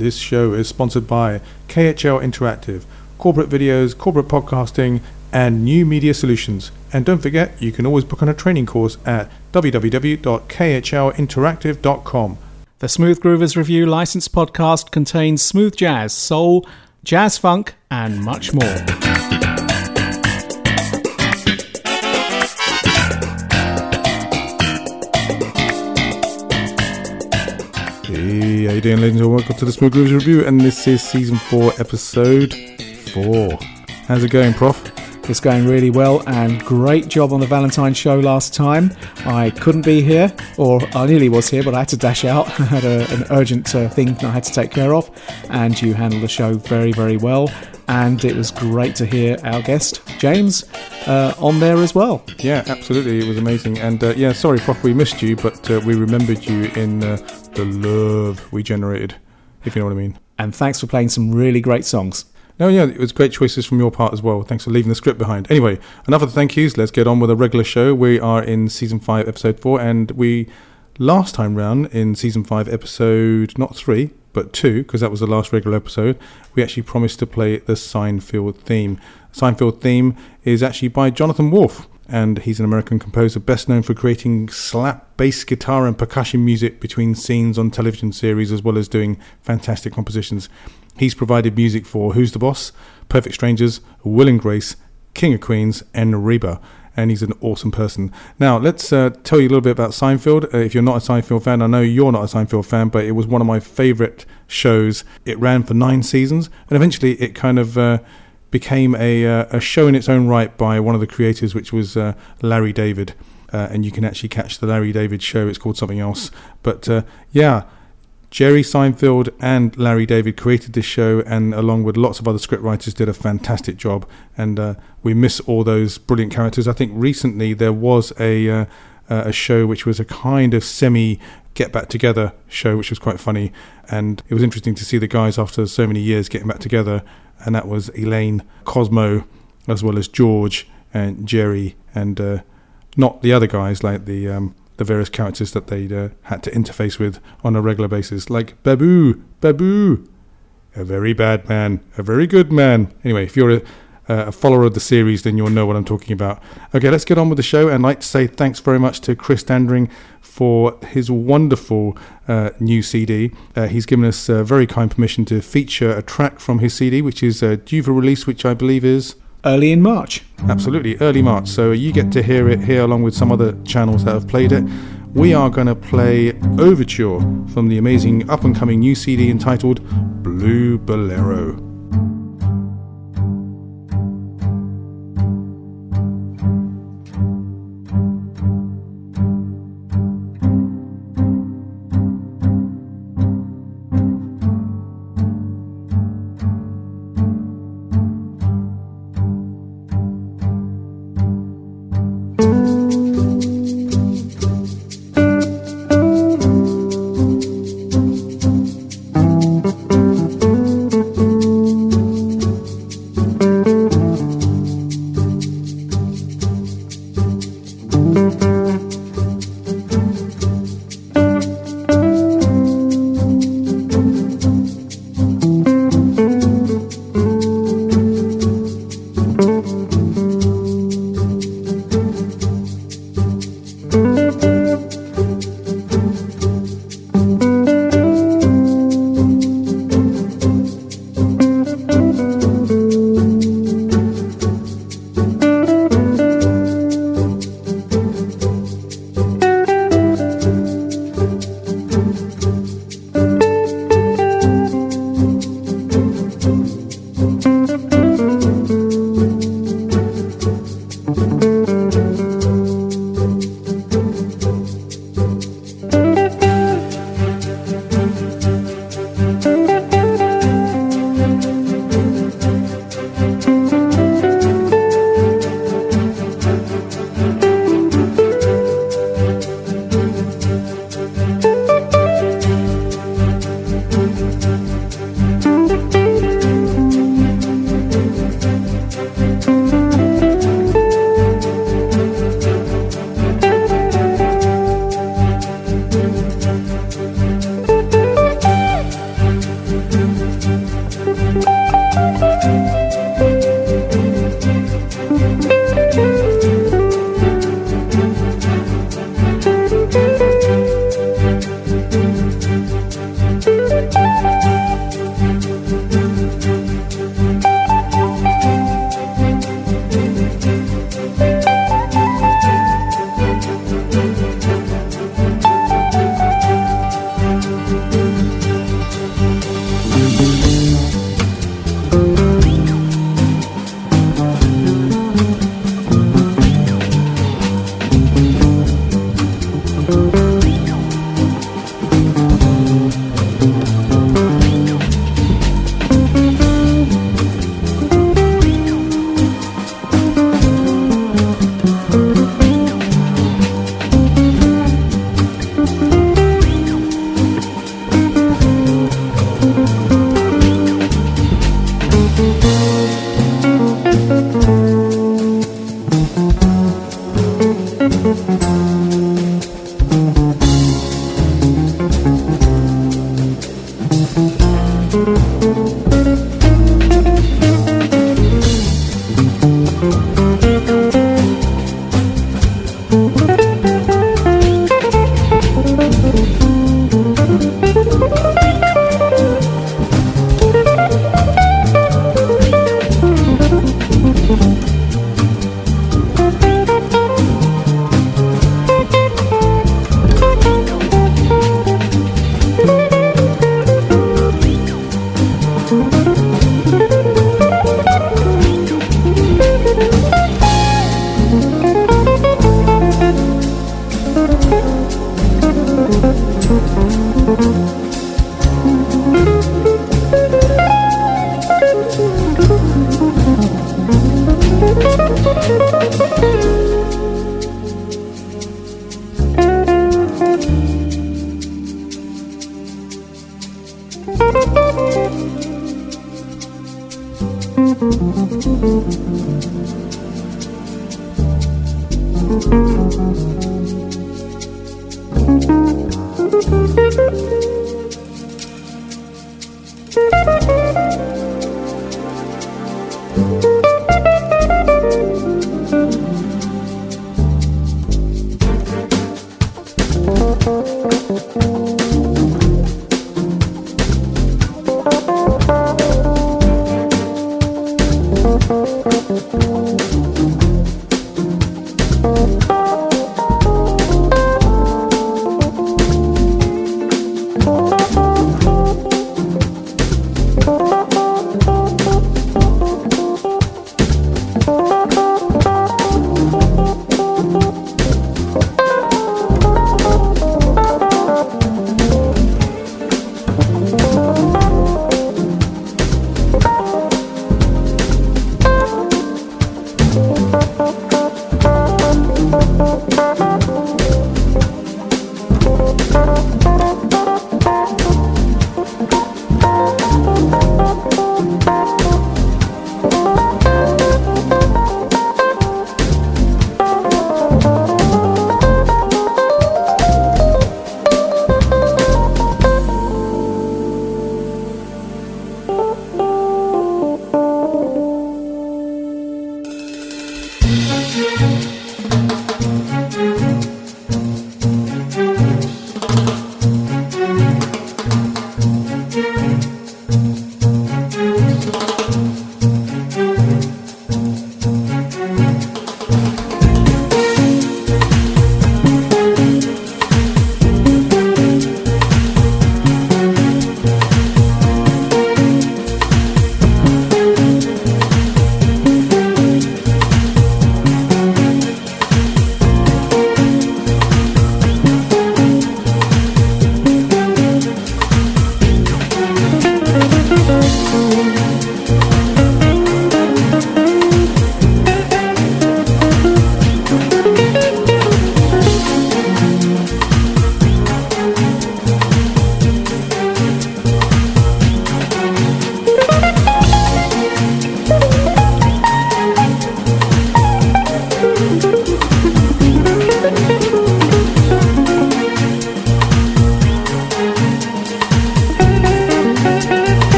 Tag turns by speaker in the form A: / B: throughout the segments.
A: This show is sponsored by KHL Interactive, corporate videos, corporate podcasting, and new media solutions. And don't forget, you can always book on a training course at www.khlinteractive.com.
B: The Smooth Groovers Review licensed podcast contains smooth jazz, soul, jazz funk, and much more.
A: Hey, how you doing, ladies and gentlemen? Welcome to the Smooth Groovers Review, and this is season four, episode four. How's it going, Prof?
B: It's going really well, and great job on the Valentine show last time. I couldn't be here, or I nearly was here, but I had to dash out. I had a, an urgent uh, thing that I had to take care of, and you handled the show very, very well. And it was great to hear our guest, James, uh, on there as well.
A: Yeah, absolutely. It was amazing. And uh, yeah, sorry, Prof, we missed you, but uh, we remembered you in uh, the love we generated, if you know what I mean.
B: And thanks for playing some really great songs.
A: No, yeah, it was great choices from your part as well. Thanks for leaving the script behind. Anyway, enough of the thank yous. Let's get on with a regular show. We are in season five, episode four, and we last time round in season five, episode not three but two, because that was the last regular episode. We actually promised to play the Seinfeld theme. Seinfeld theme is actually by Jonathan Wolff, and he's an American composer best known for creating slap bass guitar and percussion music between scenes on television series, as well as doing fantastic compositions. He's provided music for Who's the Boss, Perfect Strangers, Will and Grace, King of Queens, and Reba. And he's an awesome person. Now, let's uh, tell you a little bit about Seinfeld. Uh, if you're not a Seinfeld fan, I know you're not a Seinfeld fan, but it was one of my favorite shows. It ran for nine seasons, and eventually it kind of uh, became a, uh, a show in its own right by one of the creators, which was uh, Larry David. Uh, and you can actually catch the Larry David show. It's called something else. But yeah, Jerry Seinfeld and Larry David created this show, and along with lots of other scriptwriters, did a fantastic job. And uh, we miss all those brilliant characters. I think recently there was a uh, a show which was a kind of semi get back together show, which was quite funny, and it was interesting to see the guys after so many years getting back together. And that was Elaine, Cosmo, as well as George and Jerry, and uh, not the other guys like the um, the various characters that they uh, had to interface with on a regular basis, like Babu, Babu, a very bad man, a very good man. Anyway, if you're a, a follower of the series, then you'll know what I'm talking about. Okay, let's get on with the show. And I'd like to say thanks very much to Chris Standring for his wonderful uh, new CD. Uh, he's given us uh, very kind permission to feature a track from his CD, which is uh, due for release, which I believe is
B: early in March.
A: Absolutely, early March. So you get to hear it here along with some other channels that have played it. We are going to play Overture from the amazing up and coming new CD entitled Blue Bolero.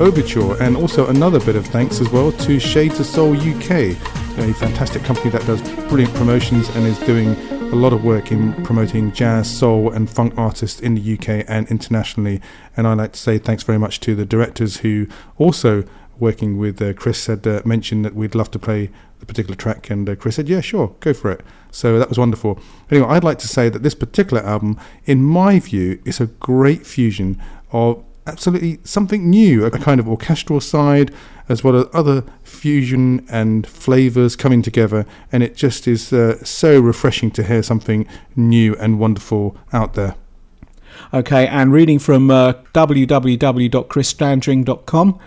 A: Overture, and also another bit of thanks as well to Shades of Soul UK, a fantastic company that does brilliant promotions and is doing a lot of work in promoting jazz, soul, and funk artists in the UK and internationally. And I'd like to say thanks very much to the directors who also working with uh, Chris had uh, mentioned that we'd love to play the particular track, and uh, Chris said, "Yeah, sure, go for it." So that was wonderful. Anyway, I'd like to say that this particular album, in my view, is a great fusion of absolutely something new, a kind of orchestral side, as well as other fusion and flavors coming together. And it just is uh, so refreshing to hear something new and wonderful out there.
B: Okay, and reading from uh, www.chrisstandring.com,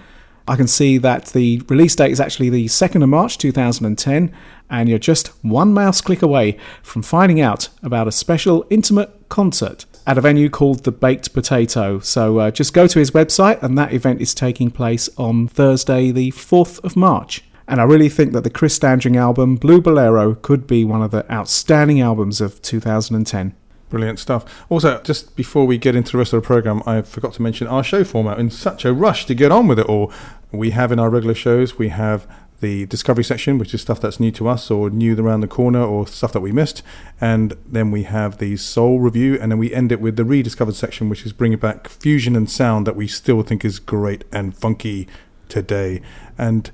B: I can see that the release date is actually the 2nd of March 2010, and you're just one mouse click away from finding out about a special intimate concert at a venue called the Baked Potato. So uh, just go to his website, and that event is taking place on Thursday, the 4th of March. And I really think that the Chris Standring album, Blue Bolero, could be one of the outstanding albums of 2010.
A: Brilliant stuff. Also, just before we get into the rest of the program, I forgot to mention our show format. In such a rush to get on with it all, we have in our regular shows, we have the discovery section, which is stuff that's new to us or new around the corner or stuff that we missed. And then we have the soul review, and then we end it with the rediscovered section, which is bringing back fusion and sound that we still think is great and funky today. And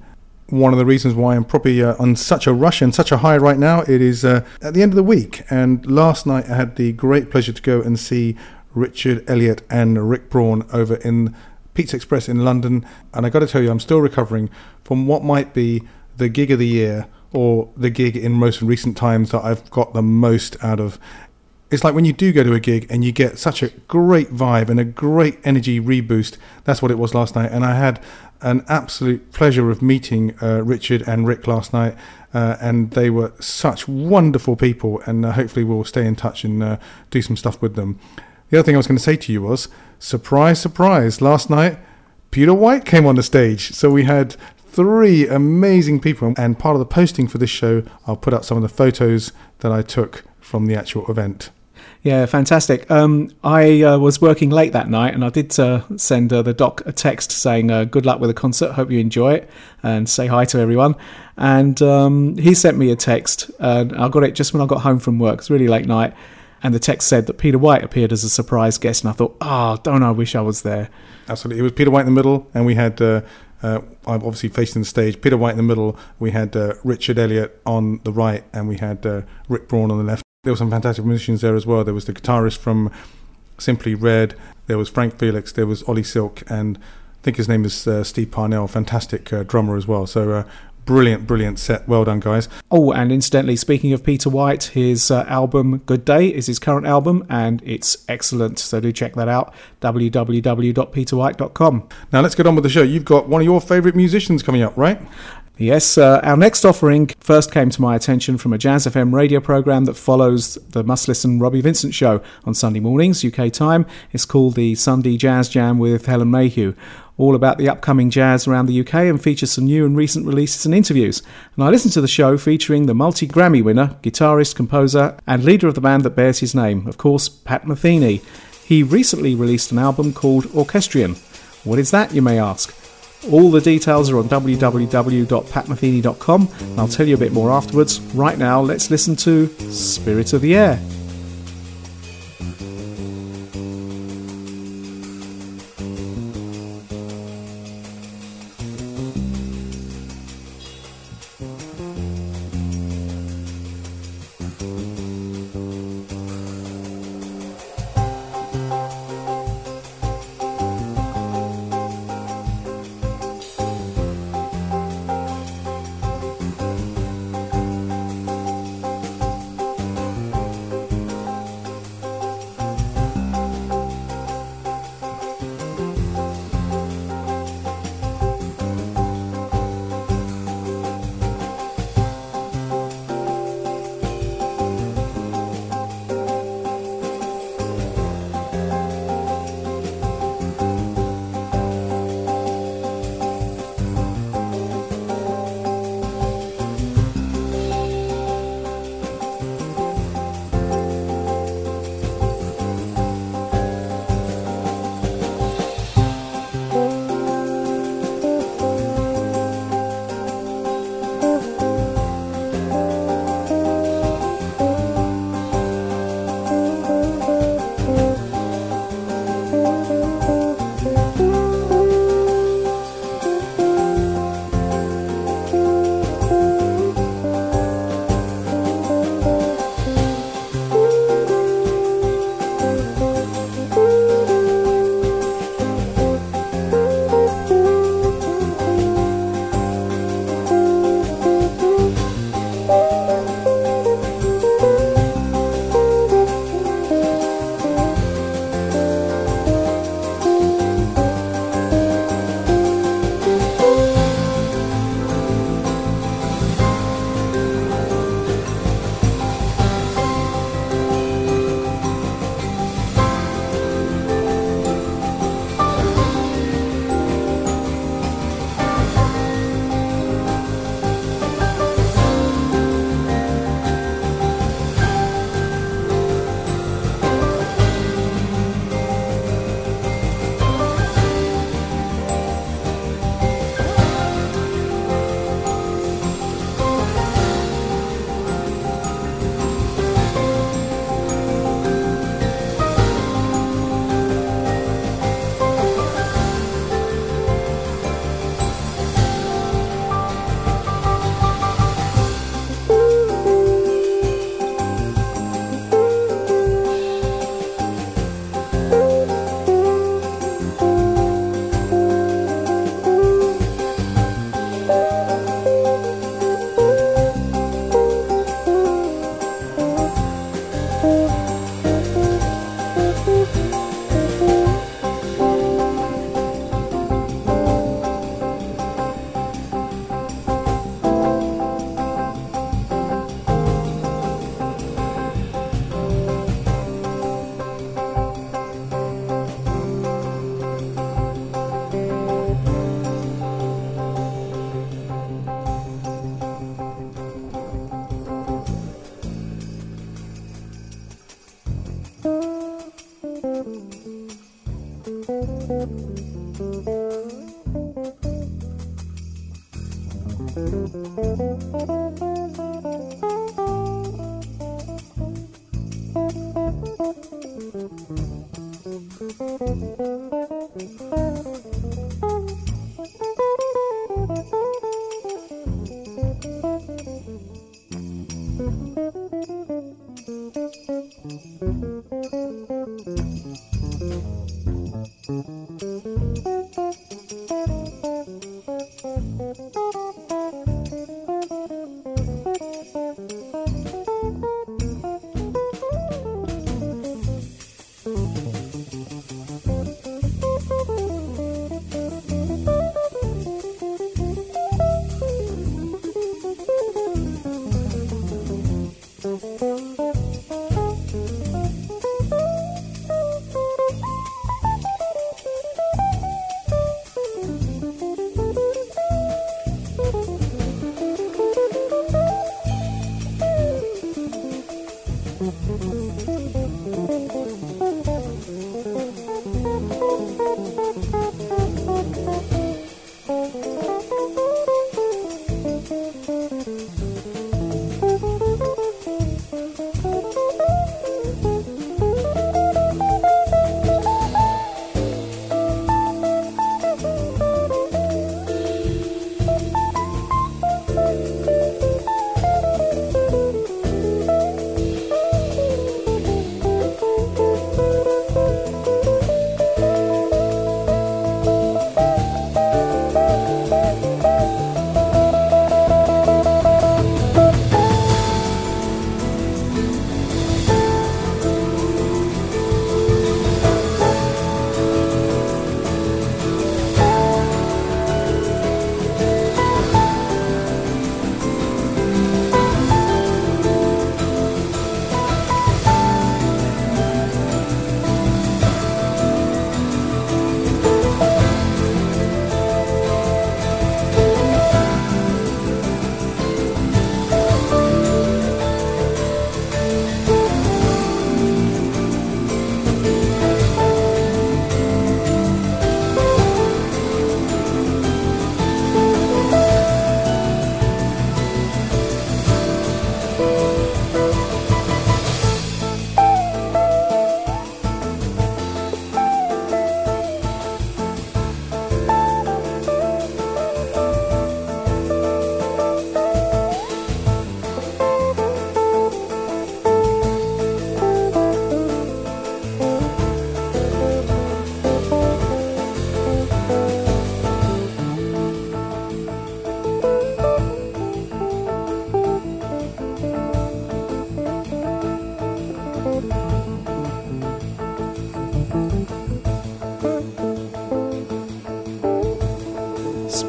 A: one of the reasons why I'm probably uh, on such a rush and such a high right now. It is uh, at the end of the week, and last night I had the great pleasure to go and see Richard Elliott and Rick Braun over in Pizza Express in London. And I got to tell you, I'm still recovering from what might be the gig of the year or the gig in most recent times that I've got the most out of. It's like when you do go to a gig and you get such a great vibe and a great energy reboost. That's what it was last night. And I had an absolute pleasure of meeting uh, Richard and Rick last night, uh, and they were such wonderful people. And uh, hopefully, we'll stay in touch and uh, do some stuff with them. The other thing I was going to say to you was surprise, surprise. Last night, Peter White came on the stage, so we had three amazing people. And part of the posting for this show, I'll put up some of the photos that I took from the actual event.
B: Yeah, fantastic. Um, I uh, was working late that night, and I did uh, send uh, the doc a text saying, uh, "Good luck with the concert. Hope you enjoy it, and say hi to everyone." And um, he sent me a text, and I got it just when I got home from work. It's really late night, and the text said that Peter White appeared as a surprise guest, and I thought, "Oh, don't I wish I was there."
A: Absolutely, it was Peter White in the middle, and we had. Uh, uh, I'm obviously facing the stage. Peter White in the middle. We had Richard Elliott on the right, and we had Rick Braun on the left there were some fantastic musicians there as well. There was the guitarist from Simply Red. There was Frank Felix. There was Ollie Silk, and I think his name is uh, Steve Parnell, fantastic uh, drummer as well. So. Brilliant, brilliant set. Well done, guys.
B: Oh, and incidentally, speaking of Peter White, his uh, album Good Day is his current album, and it's excellent. So do check that out. www.peterwhite.com.
A: Now let's get on with the show. You've got one of your favourite musicians coming up, right?
B: Yes, uh, our next offering first came to my attention from a Jazz FM radio program that follows the Must Listen Robbie Vincent show on Sunday mornings, UK time. It's called the Sunday Jazz Jam with Helen Mayhew. All about the upcoming jazz around the UK and features some new and recent releases and interviews. And I listened to the show featuring the multi Grammy winner, guitarist, composer, and leader of the band that bears his name, of course, Pat Metheny. He recently released an album called Orchestrion. What is that, you may ask? All the details are on www.patmetheny.com, and I'll tell you a bit more afterwards. Right now, let's listen to Spirit of the Air.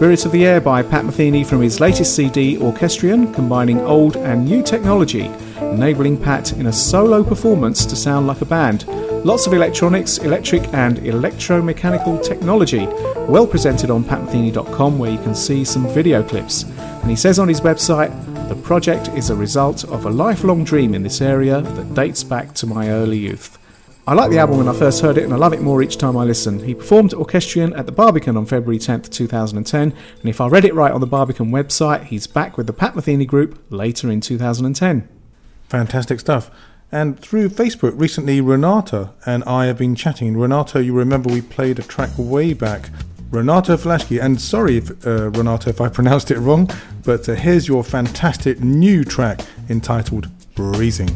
B: Spirit of the Air by Pat Metheny from his latest CD, Orchestrion, combining old and new technology, enabling Pat in a solo performance to sound like a band. Lots of electronics, electric, and electromechanical technology, well presented on patmetheny.com where you can see some video clips. And he says on his website, the project is a result of a lifelong dream in this area that dates back to my early youth. I like the album when I first heard it, and I love it more each time I listen. He performed Orchestrion at the Barbican on February 10th, 2010, and if I read it right on the Barbican website, he's back with the Pat Metheny Group later in 2010.
A: Fantastic stuff. And through Facebook, recently Renata and I have been chatting. Renato, you remember we played a track way back. Renato Flashki, and sorry if, uh, Renato if I pronounced it wrong, but uh, here's your fantastic new track entitled Breezing.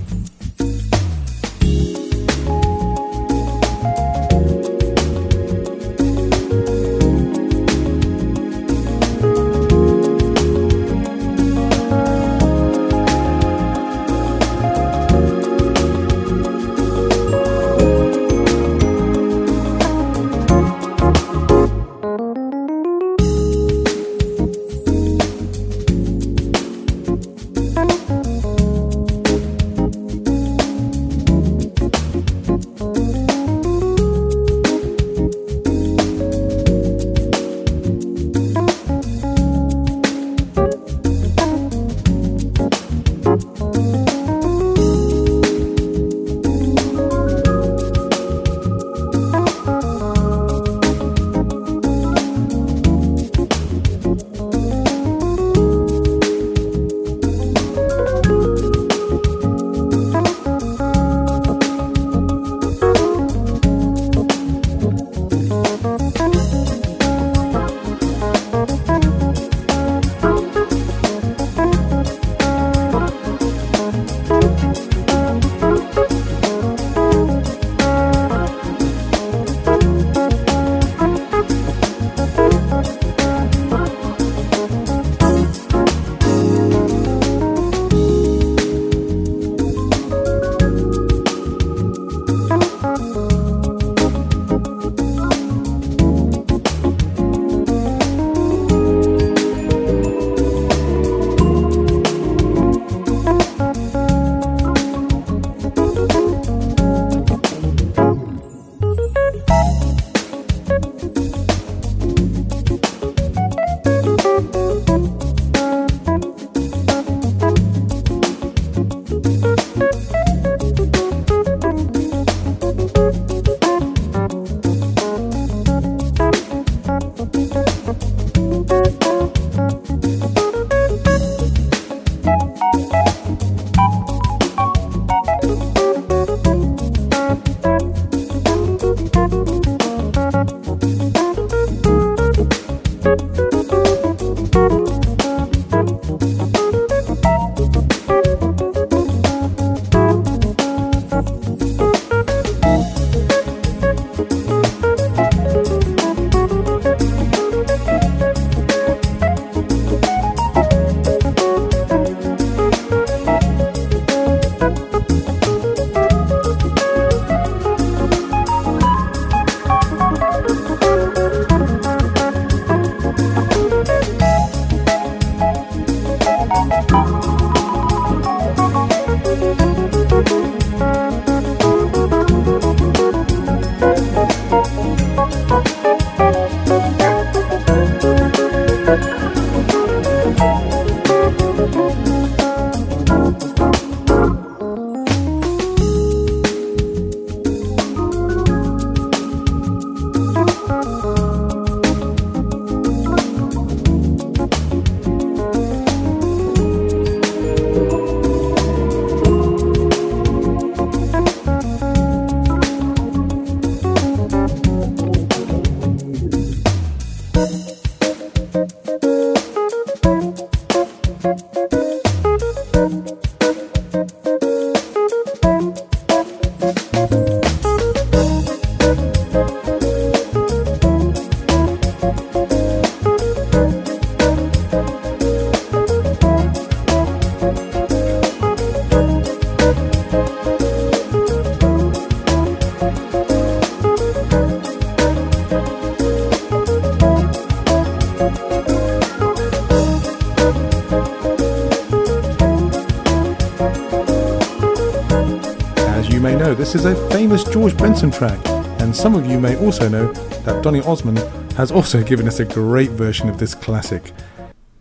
A: This is a famous George Benson track, and some of you may also know that Donny Osmond has also given us a great version of this classic.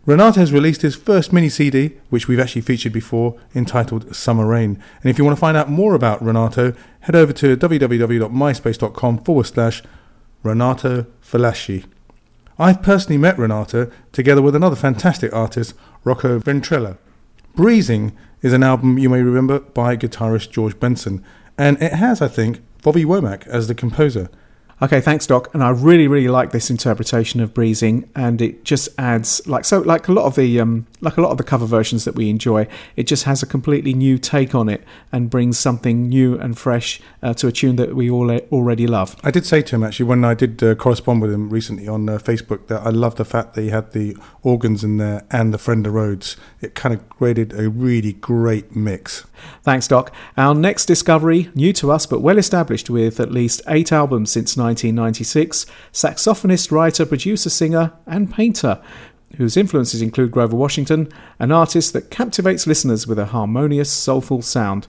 A: Renato has released his first mini CD, which we've actually featured before, entitled Summer Rain. And if you want to find out more about Renato, head over to www.myspace.com forward slash Renato Falaschi. I've personally met Renato together with another fantastic artist, Rocco Ventrella. Breezing is an album you may remember by guitarist George Benson, and it has, I think, Bobby Womack as the composer.
B: Okay, thanks, Doc. And I really, really like this interpretation of breezing, and it just adds like so, like a lot of the um, like a lot of the cover versions that we enjoy. It just has a completely new take on it and brings something new and fresh uh, to a tune that we all already love.
A: I did say to him actually when I did uh, correspond with him recently on uh, Facebook that I love the fact that he had the organs in there and the Fender Rhodes. It kind of created a really great mix.
B: Thanks, Doc. Our next discovery, new to us but well established with at least eight albums since 1996, saxophonist, writer, producer, singer, and painter, whose influences include Grover Washington, an artist that captivates listeners with a harmonious, soulful sound.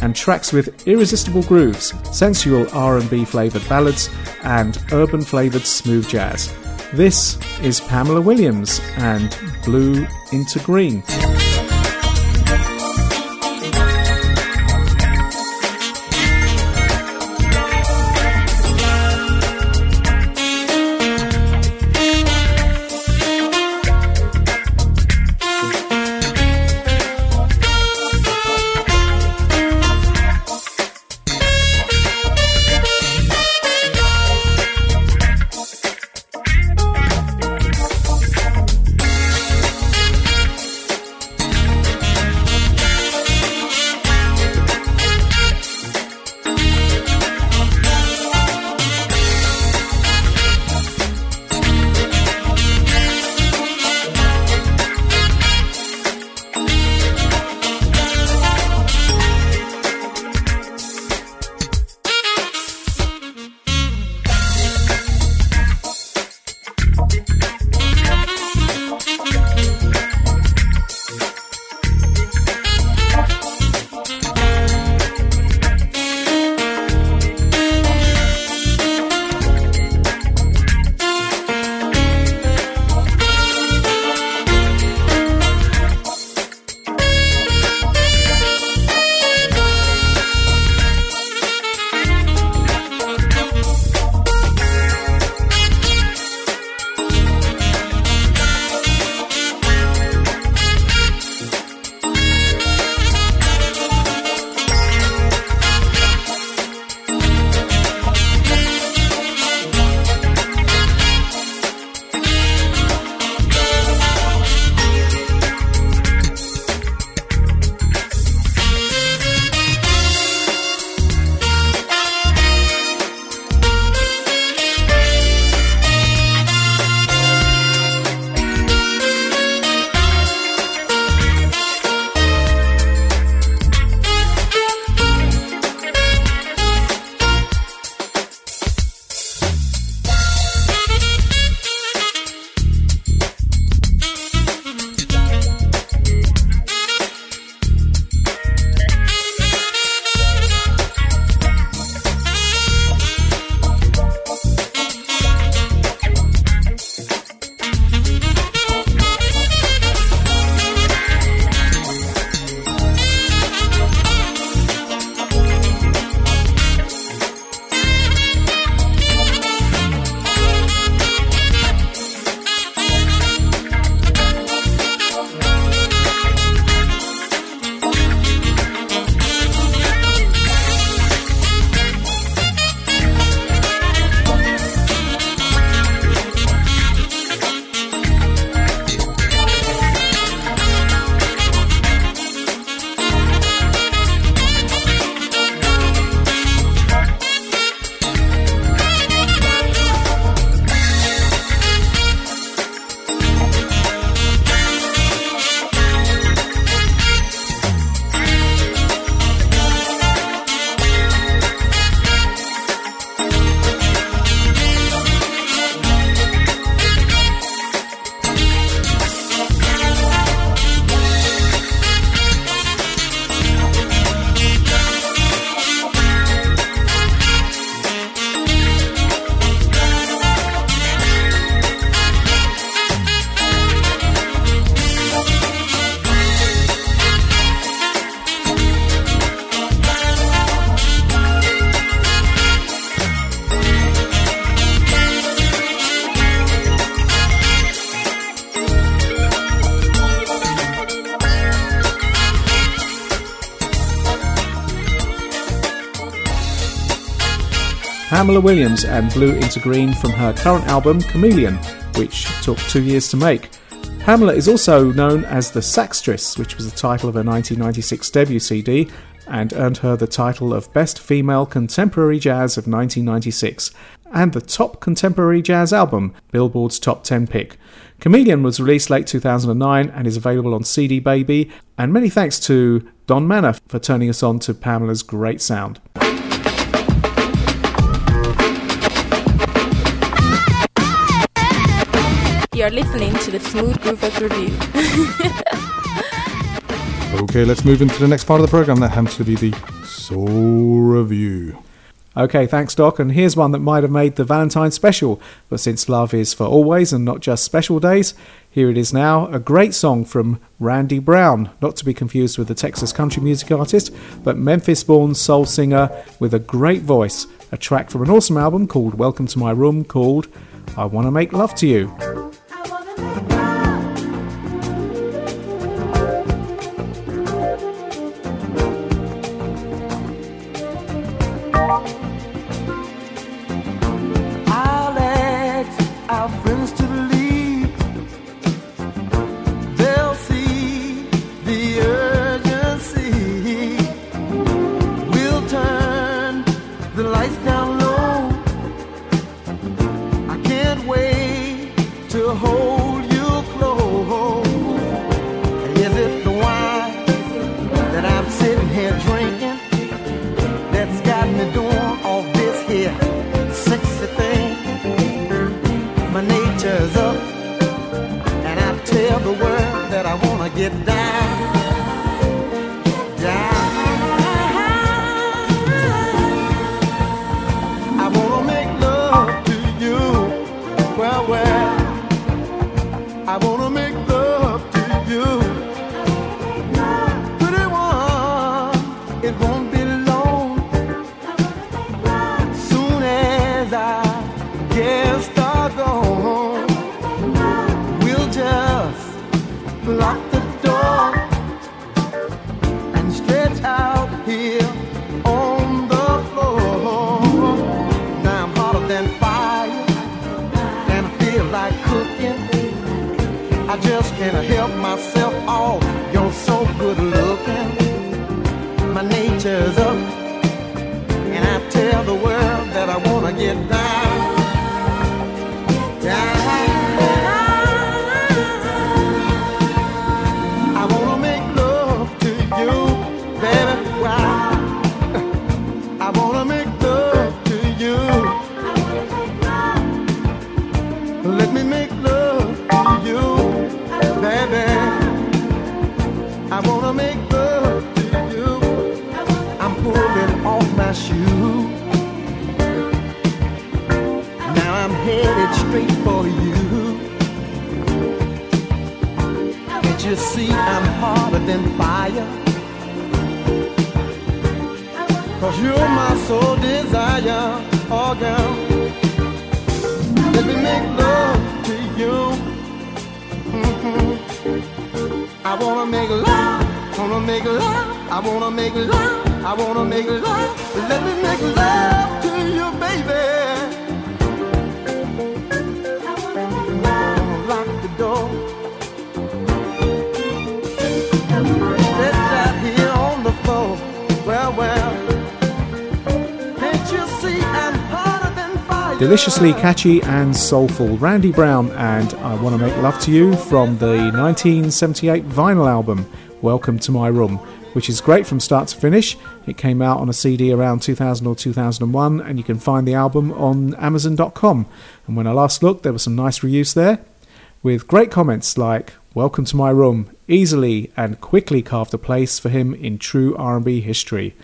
B: And tracks with irresistible grooves, sensual R&B flavored ballads, and urban flavored smooth jazz. This is Pamela Williams and Blue into Green.
C: Pamela Williams and Blue into Green from her current album Chameleon, which took two years to make. Pamela is also known as the Saxtress, which was the title of her 1996 debut CD and earned her the title of Best Female Contemporary Jazz of 1996 and the Top Contemporary Jazz Album, Billboard's Top 10 pick. Chameleon was released late 2009 and is available on CD Baby, and many thanks to Don Manor for turning us on to Pamela's great sound.
D: You're listening to the Smooth Groovers Review.
A: okay, let's move into the next part of the program. That happens to be the Soul Review.
C: Okay, thanks, Doc. And here's one that might have made the Valentine special, but since love is for always and not just special days, here it is now a great song from Randy Brown, not to be confused with the Texas country music artist, but Memphis born soul singer with a great voice. A track from an awesome album called Welcome to My Room called I Want to Make Love to You. Bye. get down. can't help myself. Oh, you're so good looking. My nature's up, and I tell the world that I wanna get down. Catchy and soulful. Randy Brown and I Want to Make Love to You from the 1978 vinyl album Welcome to My Room, which is great from start to finish. It came out on a CD around 2000 or 2001, and you can find the album on Amazon.com. And when I last looked, there was some nice reviews there with great comments like Welcome to My Room, easily and quickly carved a place for him in true R&B history.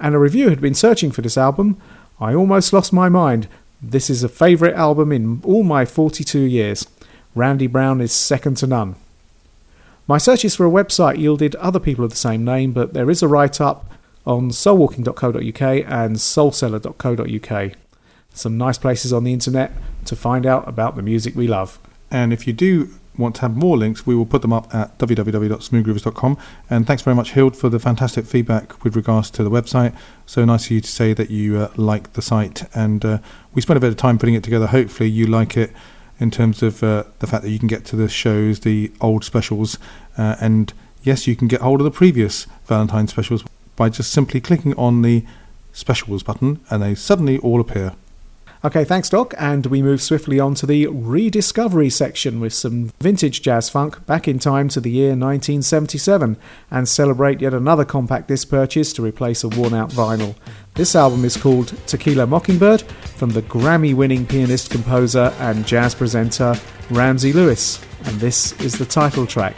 C: And a review had been searching for this album. I almost lost my mind this is a favourite album in all my 42 years. Randy Brown is second to none. My searches for a website yielded other people of the same name, but there is a write up on soulwalking.co.uk and soulseller.co.uk. Some nice places on the internet to find out about the music we love.
A: And if you do want to have more links, we will put them up at www.smoothgroovers.com. And thanks very much, Hild, for the fantastic feedback with regards to the website. So nice of you to say that you uh, like the site. And uh, we spent a bit of time putting it together. Hopefully, you like it in terms of uh, the fact that you can get to the shows, the old specials, uh, and yes, you can get hold of the previous Valentine specials by just simply clicking on the specials button, and they suddenly all appear.
B: Okay, thanks, Doc. And we move swiftly on to the rediscovery section with some vintage jazz funk back in time to the year 1977 and celebrate yet another compact disc purchase to replace a worn out vinyl. This album is called Tequila Mockingbird from the Grammy winning pianist, composer, and jazz presenter Ramsey Lewis. And this is the title track.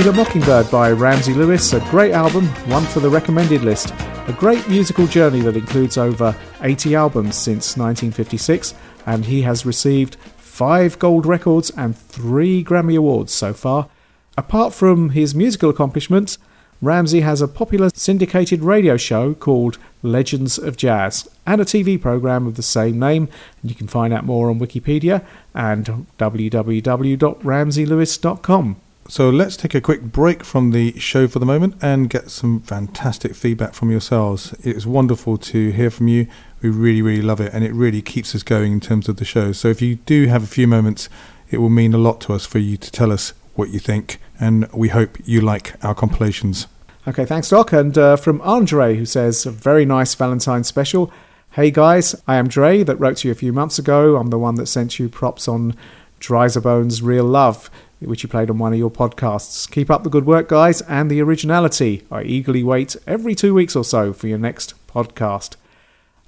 B: Tequila Mockingbird by Ramsey Lewis, a great album, one for the recommended list. A great musical journey that includes over 80 albums since 1956, and he has received five gold records and three Grammy Awards so far. Apart from his musical accomplishments, Ramsey has a popular syndicated radio show called Legends of Jazz and a TV program of the same name. And you can find out more on Wikipedia and www.ramseylewis.com.
A: So let's take a quick break from the show for the moment and get some fantastic feedback from yourselves. It's wonderful to hear from you. We really, really love it, and it really keeps us going in terms of the show. So if you do have a few moments, it will mean a lot to us for you to tell us what you think, and we hope you like our compilations.
B: Okay, thanks, Doc. And uh, from Andre, who says, a very nice Valentine's special. Hey guys, I am Dre that wrote to you a few months ago. I'm the one that sent you props on Drizabone's Real Love which you played on one of your podcasts. Keep up the good work, guys, and the originality. I eagerly wait every two weeks or so for your next podcast.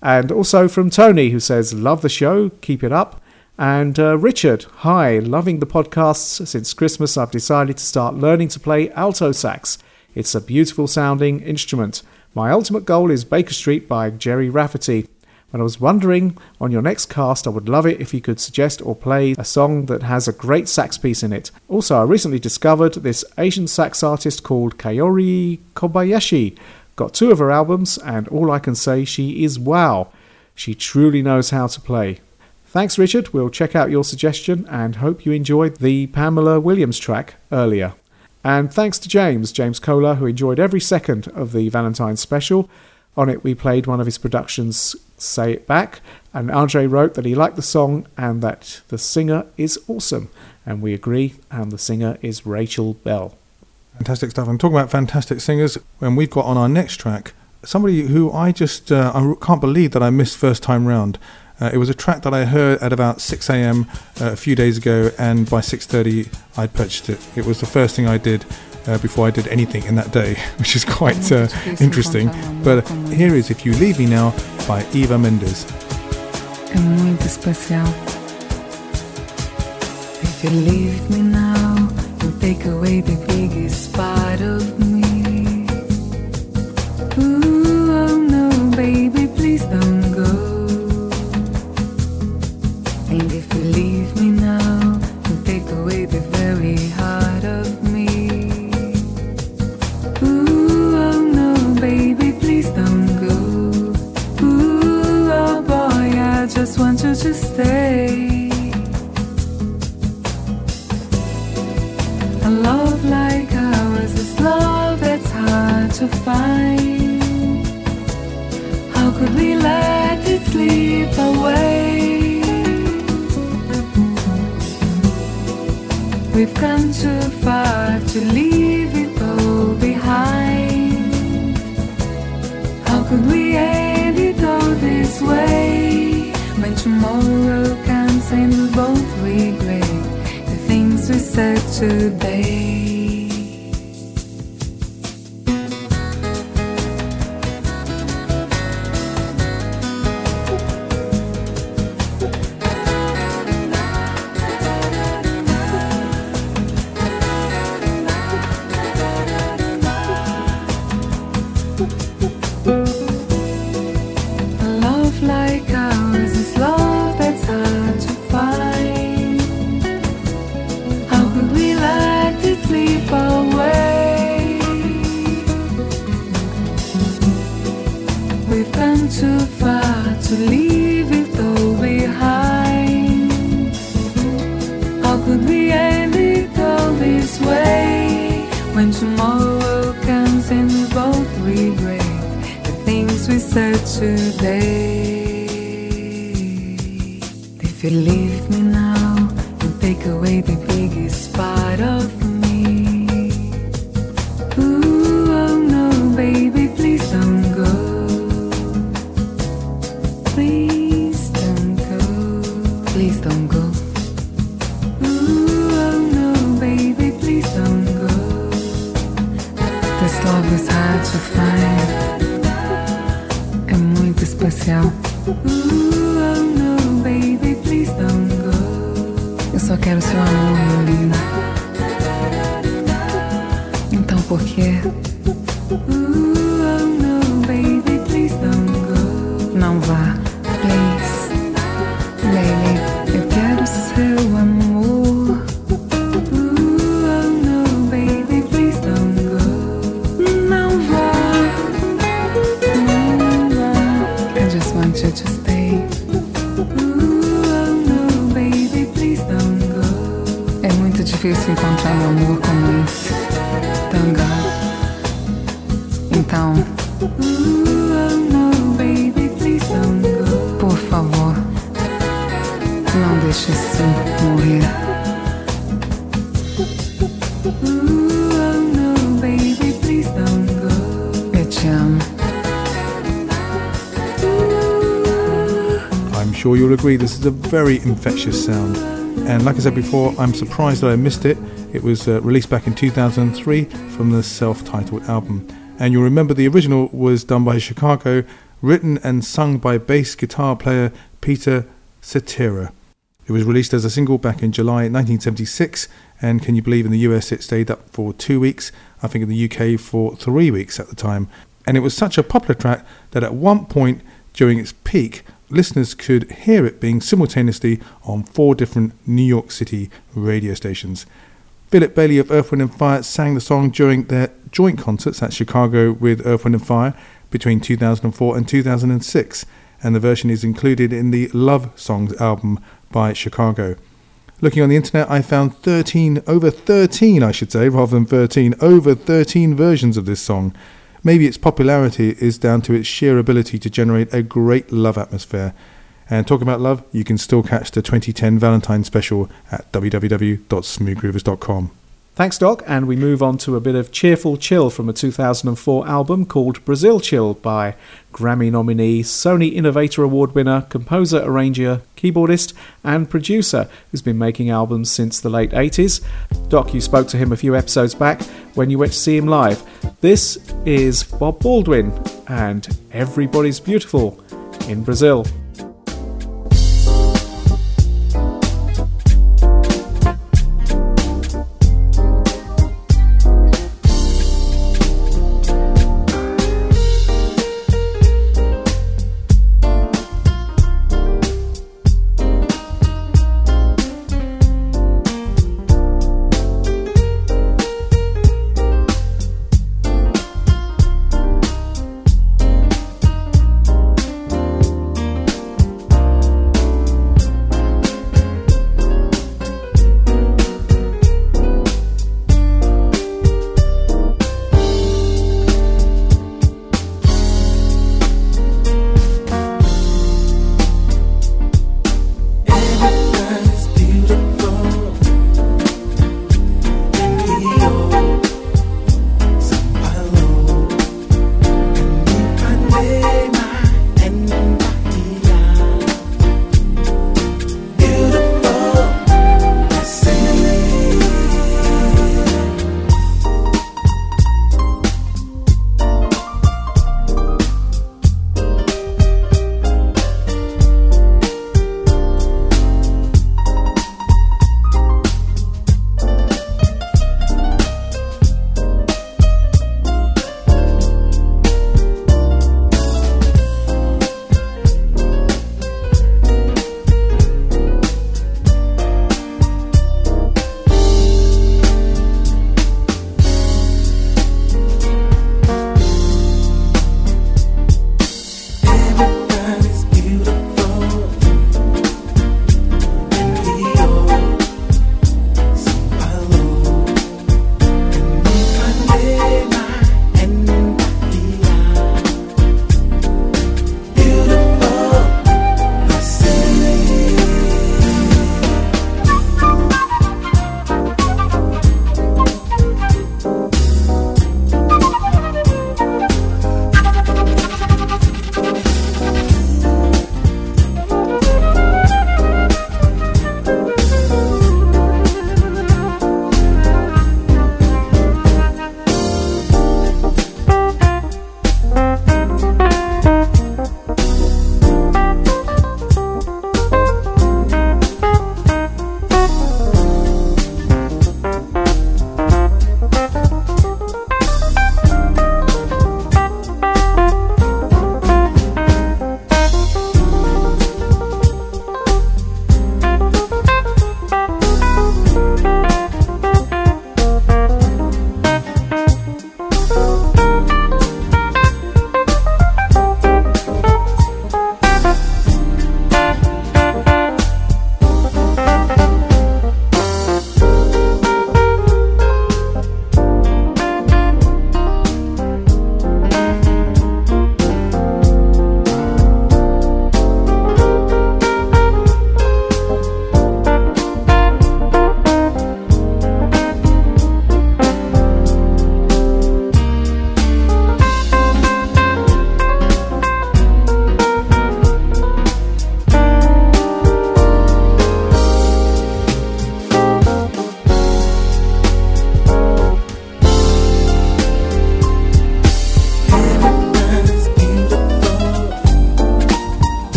B: And also from Tony, who says, Love the show, keep it up. And uh, Richard, hi, loving the podcasts. Since Christmas, I've decided to start learning to play alto sax. It's a beautiful sounding instrument. My ultimate goal is Baker Street by Gerry Rafferty. And I was wondering on your next cast, I would love it if you could suggest or play a song that has a great sax piece in it. Also, I recently discovered this Asian sax artist called Kaori Kobayashi. Got two of her albums, and all I can say, she is wow. She truly knows how to play. Thanks, Richard. We'll check out your suggestion and hope you enjoyed the Pamela Williams track earlier. And thanks to James, James Kohler, who enjoyed every second of the Valentine's special. On it, we played one of his productions Say It Back. And Andre wrote that he liked the song and that the singer is awesome. And we agree, and the singer is Rachel Bell.
A: Fantastic stuff. I'm talking about fantastic singers, and we've got on our next track somebody who I just uh, I can't believe that I missed first time round. Uh, it was a track that I heard at about 6 a.m. Uh, a few days ago, and by 6:30 I'd purchased it. It was the first thing I did uh, before I did anything in that day, which is quite uh, interesting. But here is "If You Leave Me Now" by Ive Mendes.
E: É muito especial. If you leave me now, you take away the biggest part of me. Just want you to stay. A love like ours is love that's hard to find. How could we let it slip away? We've come too far to leave it all behind. How could we end it all this way? When tomorrow comes and we both regret the things we said today.
A: You'll agree this is a very infectious sound. And like I said before, I'm surprised that I missed it. It was uh, released back in 2003 from the self titled album. And you'll remember the original was done by Chicago, written and sung by bass guitar player Peter Cetera. It was released as a single back in July 1976, and can you believe in the US it stayed up for two weeks? I think in the UK for three weeks at the time. And it was such a popular track that at one point during its peak, listeners could hear it being simultaneously on four different New York City radio stations. Philip Bailey of Earth, Wind and Fire sang the song during their joint concerts at Chicago with Earth, Wind and Fire between 2004 and 2006, and the version is included in the Love Songs album by Chicago. Looking on the internet, I found 13, over 13, I should say, rather than 13, over 13 versions of this song. Maybe its popularity is down to its sheer ability to generate a great love atmosphere. And talking about love, you can still catch the 2010 Valentine special at www.smoothgroovers.com.
B: Thanks, Doc. And we move on to a bit of cheerful chill from a 2004 album called Brazil Chill by Grammy nominee, Sony Innovator Award winner, composer, arranger, keyboardist, and producer who's been making albums since the late 80s. Doc, you spoke to him a few episodes back when you went to see him live. This is Bob Baldwin and Everybody's Beautiful in Brazil.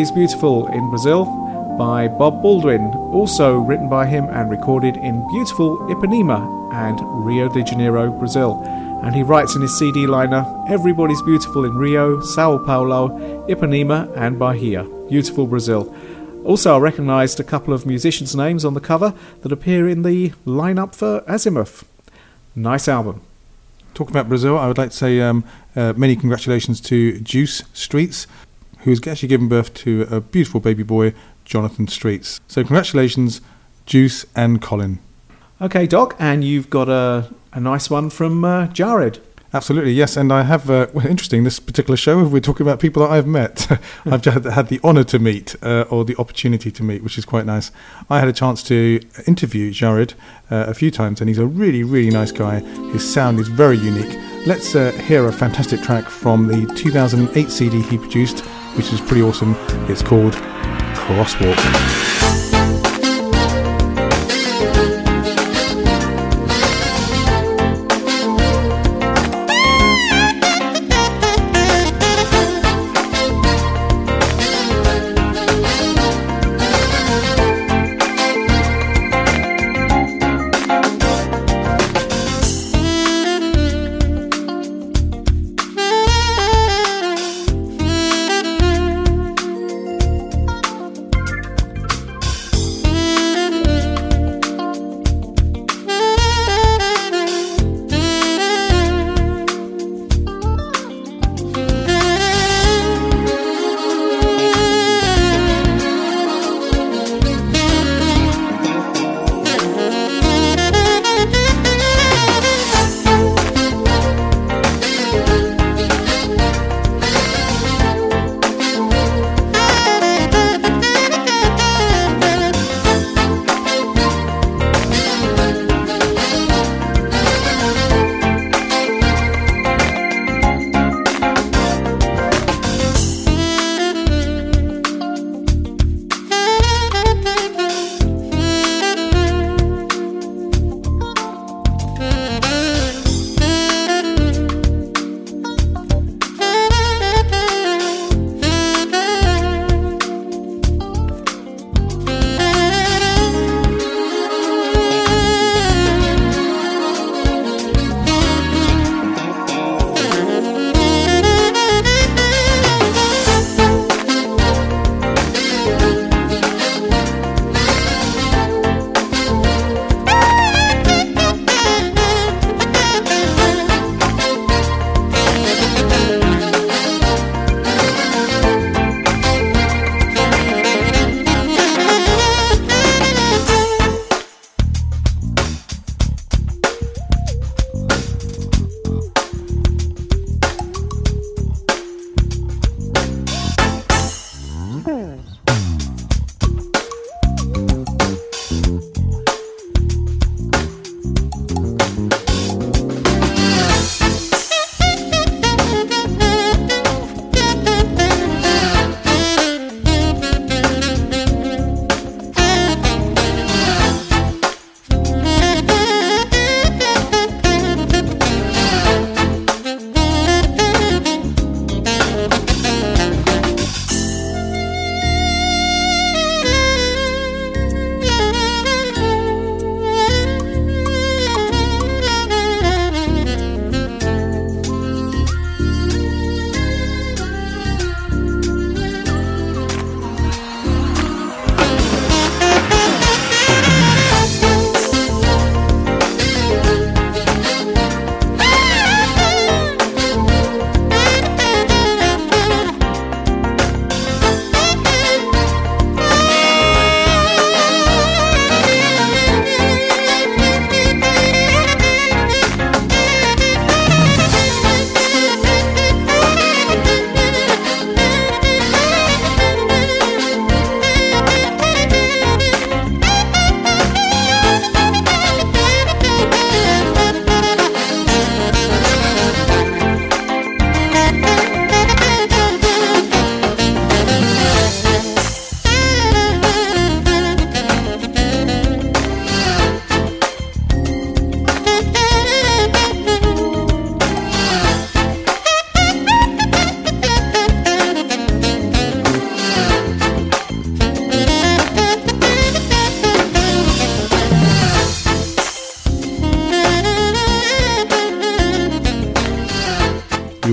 B: Everybody's Beautiful in Brazil by Bob Baldwin, also written by him and recorded in beautiful Ipanema and Rio de Janeiro, Brazil. And he writes in his CD liner Everybody's Beautiful in Rio, Sao Paulo, Ipanema, and Bahia. Beautiful Brazil. Also, I recognised a couple of musicians' names on the cover that appear in the lineup for Azimuth. Nice album.
A: Talking about Brazil, I would like to say um, uh, many congratulations to Juice Streets, who's actually given birth to a beautiful baby boy, Jonathan Streets. So, congratulations, Juice and Colin.
B: Okay, Doc, and you've got a, a nice one from uh, Jared.
A: Absolutely, yes. And I have, uh, well, interesting, this particular show, we're talking about people that I've met. I've had the honour to meet, uh, or the opportunity to meet, which is quite nice. I had a chance to interview Jared uh, a few times, and he's a really, really nice guy. His sound is very unique. Let's uh, hear a fantastic track from the 2008 CD he produced, which is pretty awesome. It's called Crosswalk.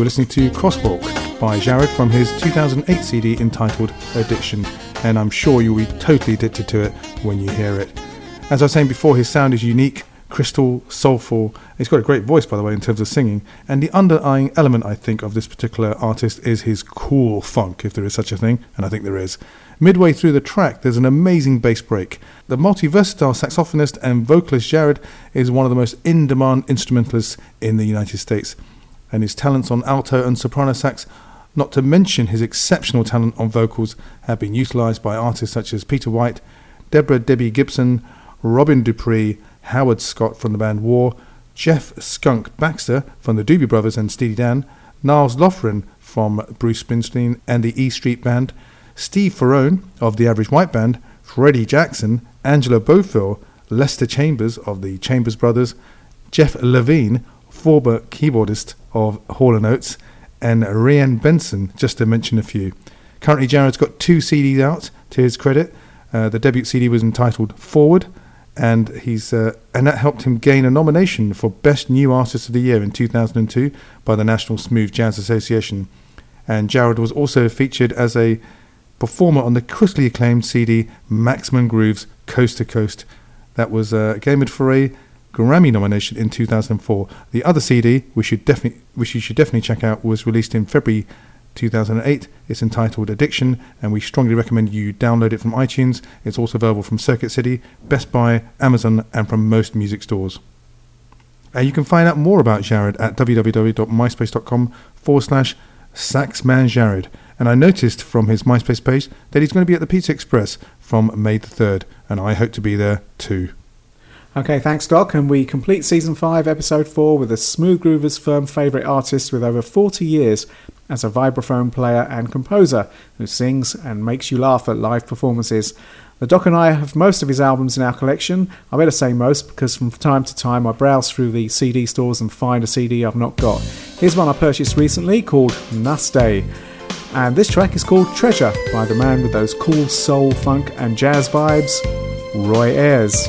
A: Listening to Crosswalk by Jared from his 2008 CD entitled Addiction, and I'm sure you'll be totally addicted to it when you hear it. As I was saying before, his sound is unique, crystal, soulful. He's got a great voice, by the way, in terms of singing. And the underlying element, I think, of this particular artist is his cool funk, if there is such a thing, and I think there is. Midway through the track, there's an amazing bass break. The multi versatile saxophonist and vocalist Jared is one of the most in demand instrumentalists in the United States, and his talents on alto and soprano sax, not to mention his exceptional talent on vocals, have been utilized by artists such as Peter White, Deborah Debbie Gibson, Robin Dupree, Howard Scott from the band War, Jeff Skunk Baxter from the Doobie Brothers and Steely Dan, Nils Lofgren from Bruce Springsteen and the E Street Band, Steve Ferrone of the Average White Band, Freddie Jackson, Angela Bofill, Lester Chambers of the Chambers Brothers, Jeff Levine, former keyboardist of Hall & Oates, and Rian Benson, just to mention a few. Currently, Jared's got two CDs out to his credit. Uh, the debut CD was entitled Forward, and he's uh, and that helped him gain a nomination for Best New Artist of the Year in 2002 by the National Smooth Jazz Association. And Jared was also featured as a performer on the critically acclaimed CD Maximum Grooves Coast to Coast. That was uh, gained for a Grammy nomination in 2004. The other CD, which you which you should definitely check out, was released in February 2008. It's entitled Addiction, and we strongly recommend you download it from iTunes. It's also available from Circuit City, Best Buy, Amazon, and from most music stores. And you can find out more about Jared at www.myspace.com forward slash saxmanjared. And I noticed from his MySpace page that he's going to be at the Pizza Express from May the 3rd, and I hope to be there too.
B: Okay, thanks, Doc. And we complete season 5, episode 4 with a Smooth Groover's firm favourite artist with over 40 years as a vibraphone player and composer who sings and makes you laugh at live performances. The Doc and I have most of his albums in our collection. I better say most because from time to time I browse through the CD stores and find a CD I've not got. Here's one I purchased recently called Naste. And this track is called Treasure by the man with those cool soul, funk, and jazz vibes, Roy Ayers.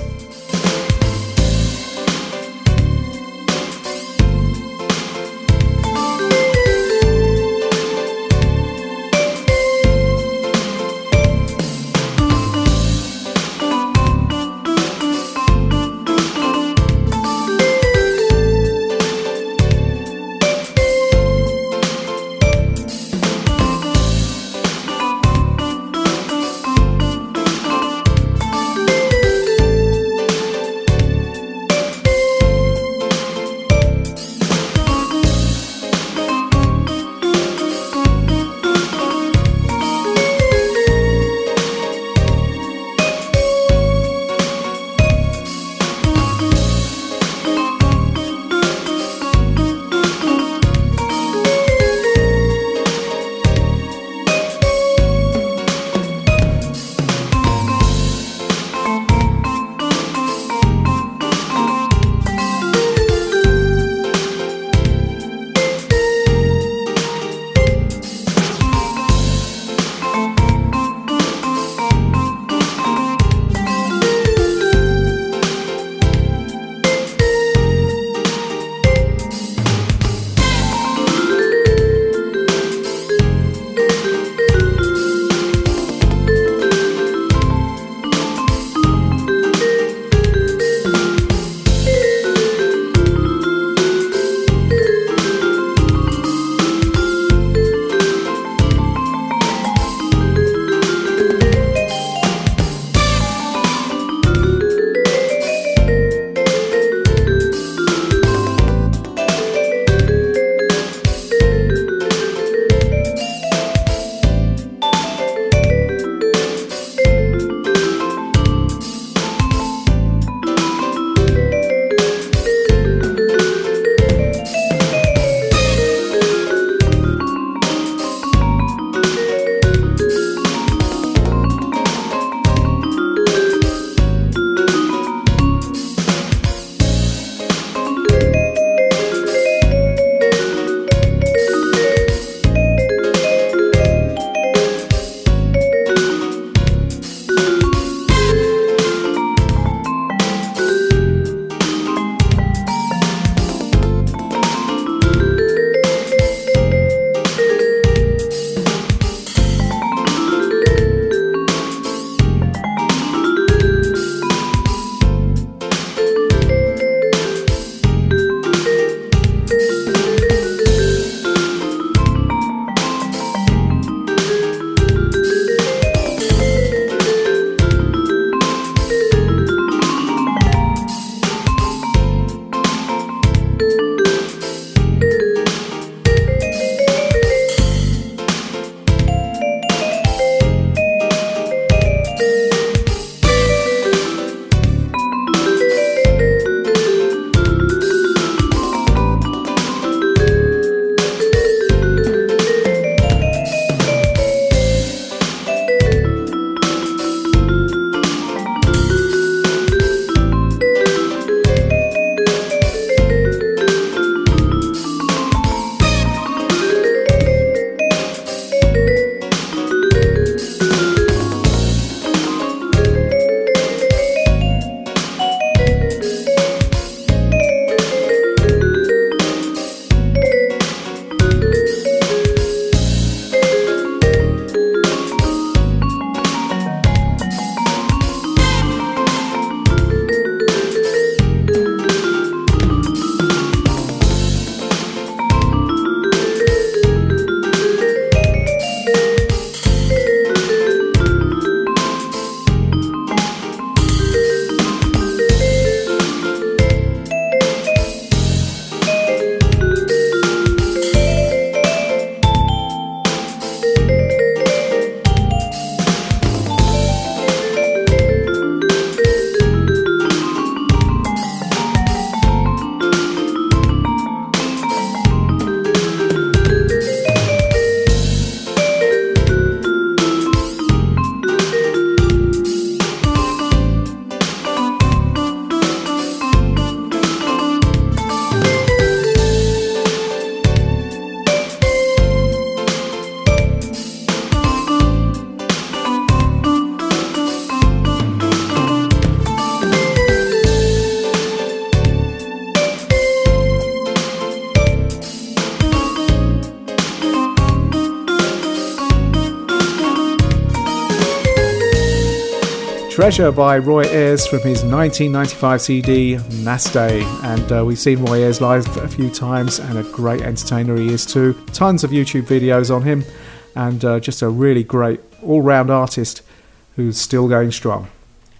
B: Treasure by Roy Ayers from his 1995 CD Naste. And uh, we've seen Roy Ayers live a few times and a great entertainer he is too. Tons of YouTube videos on him and uh, just a really great all round artist who's still going strong.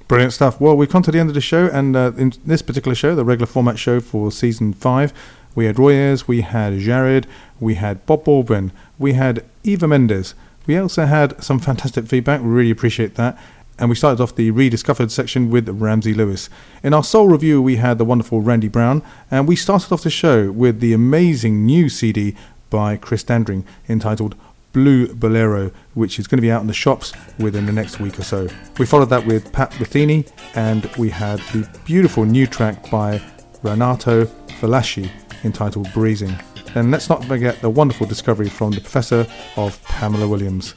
A: Brilliant stuff. Well, we've come to the end of the show, and uh, in this particular show, the regular format show for season five, we had Roy Ayers, we had Jared, we had Bob Baldwin, we had Ive Mendes. We also had some fantastic feedback. We really appreciate that. And we started off the rediscovered section with Ramsey Lewis. In our soul review, we had the wonderful Randy Brown, and we started off the show with the amazing new CD by Chris Standring entitled Blue Bolero, which is going to be out in the shops within the next week or so. We followed that with Pat Metheny, and we had the beautiful new track by Renato Falaschi entitled Breezing. And let's not forget the wonderful discovery from the professor of Pamela Williams.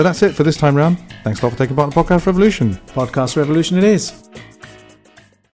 A: So that's it for this time round. Thanks a lot for taking part in Podcast Revolution.
B: Podcast Revolution it is.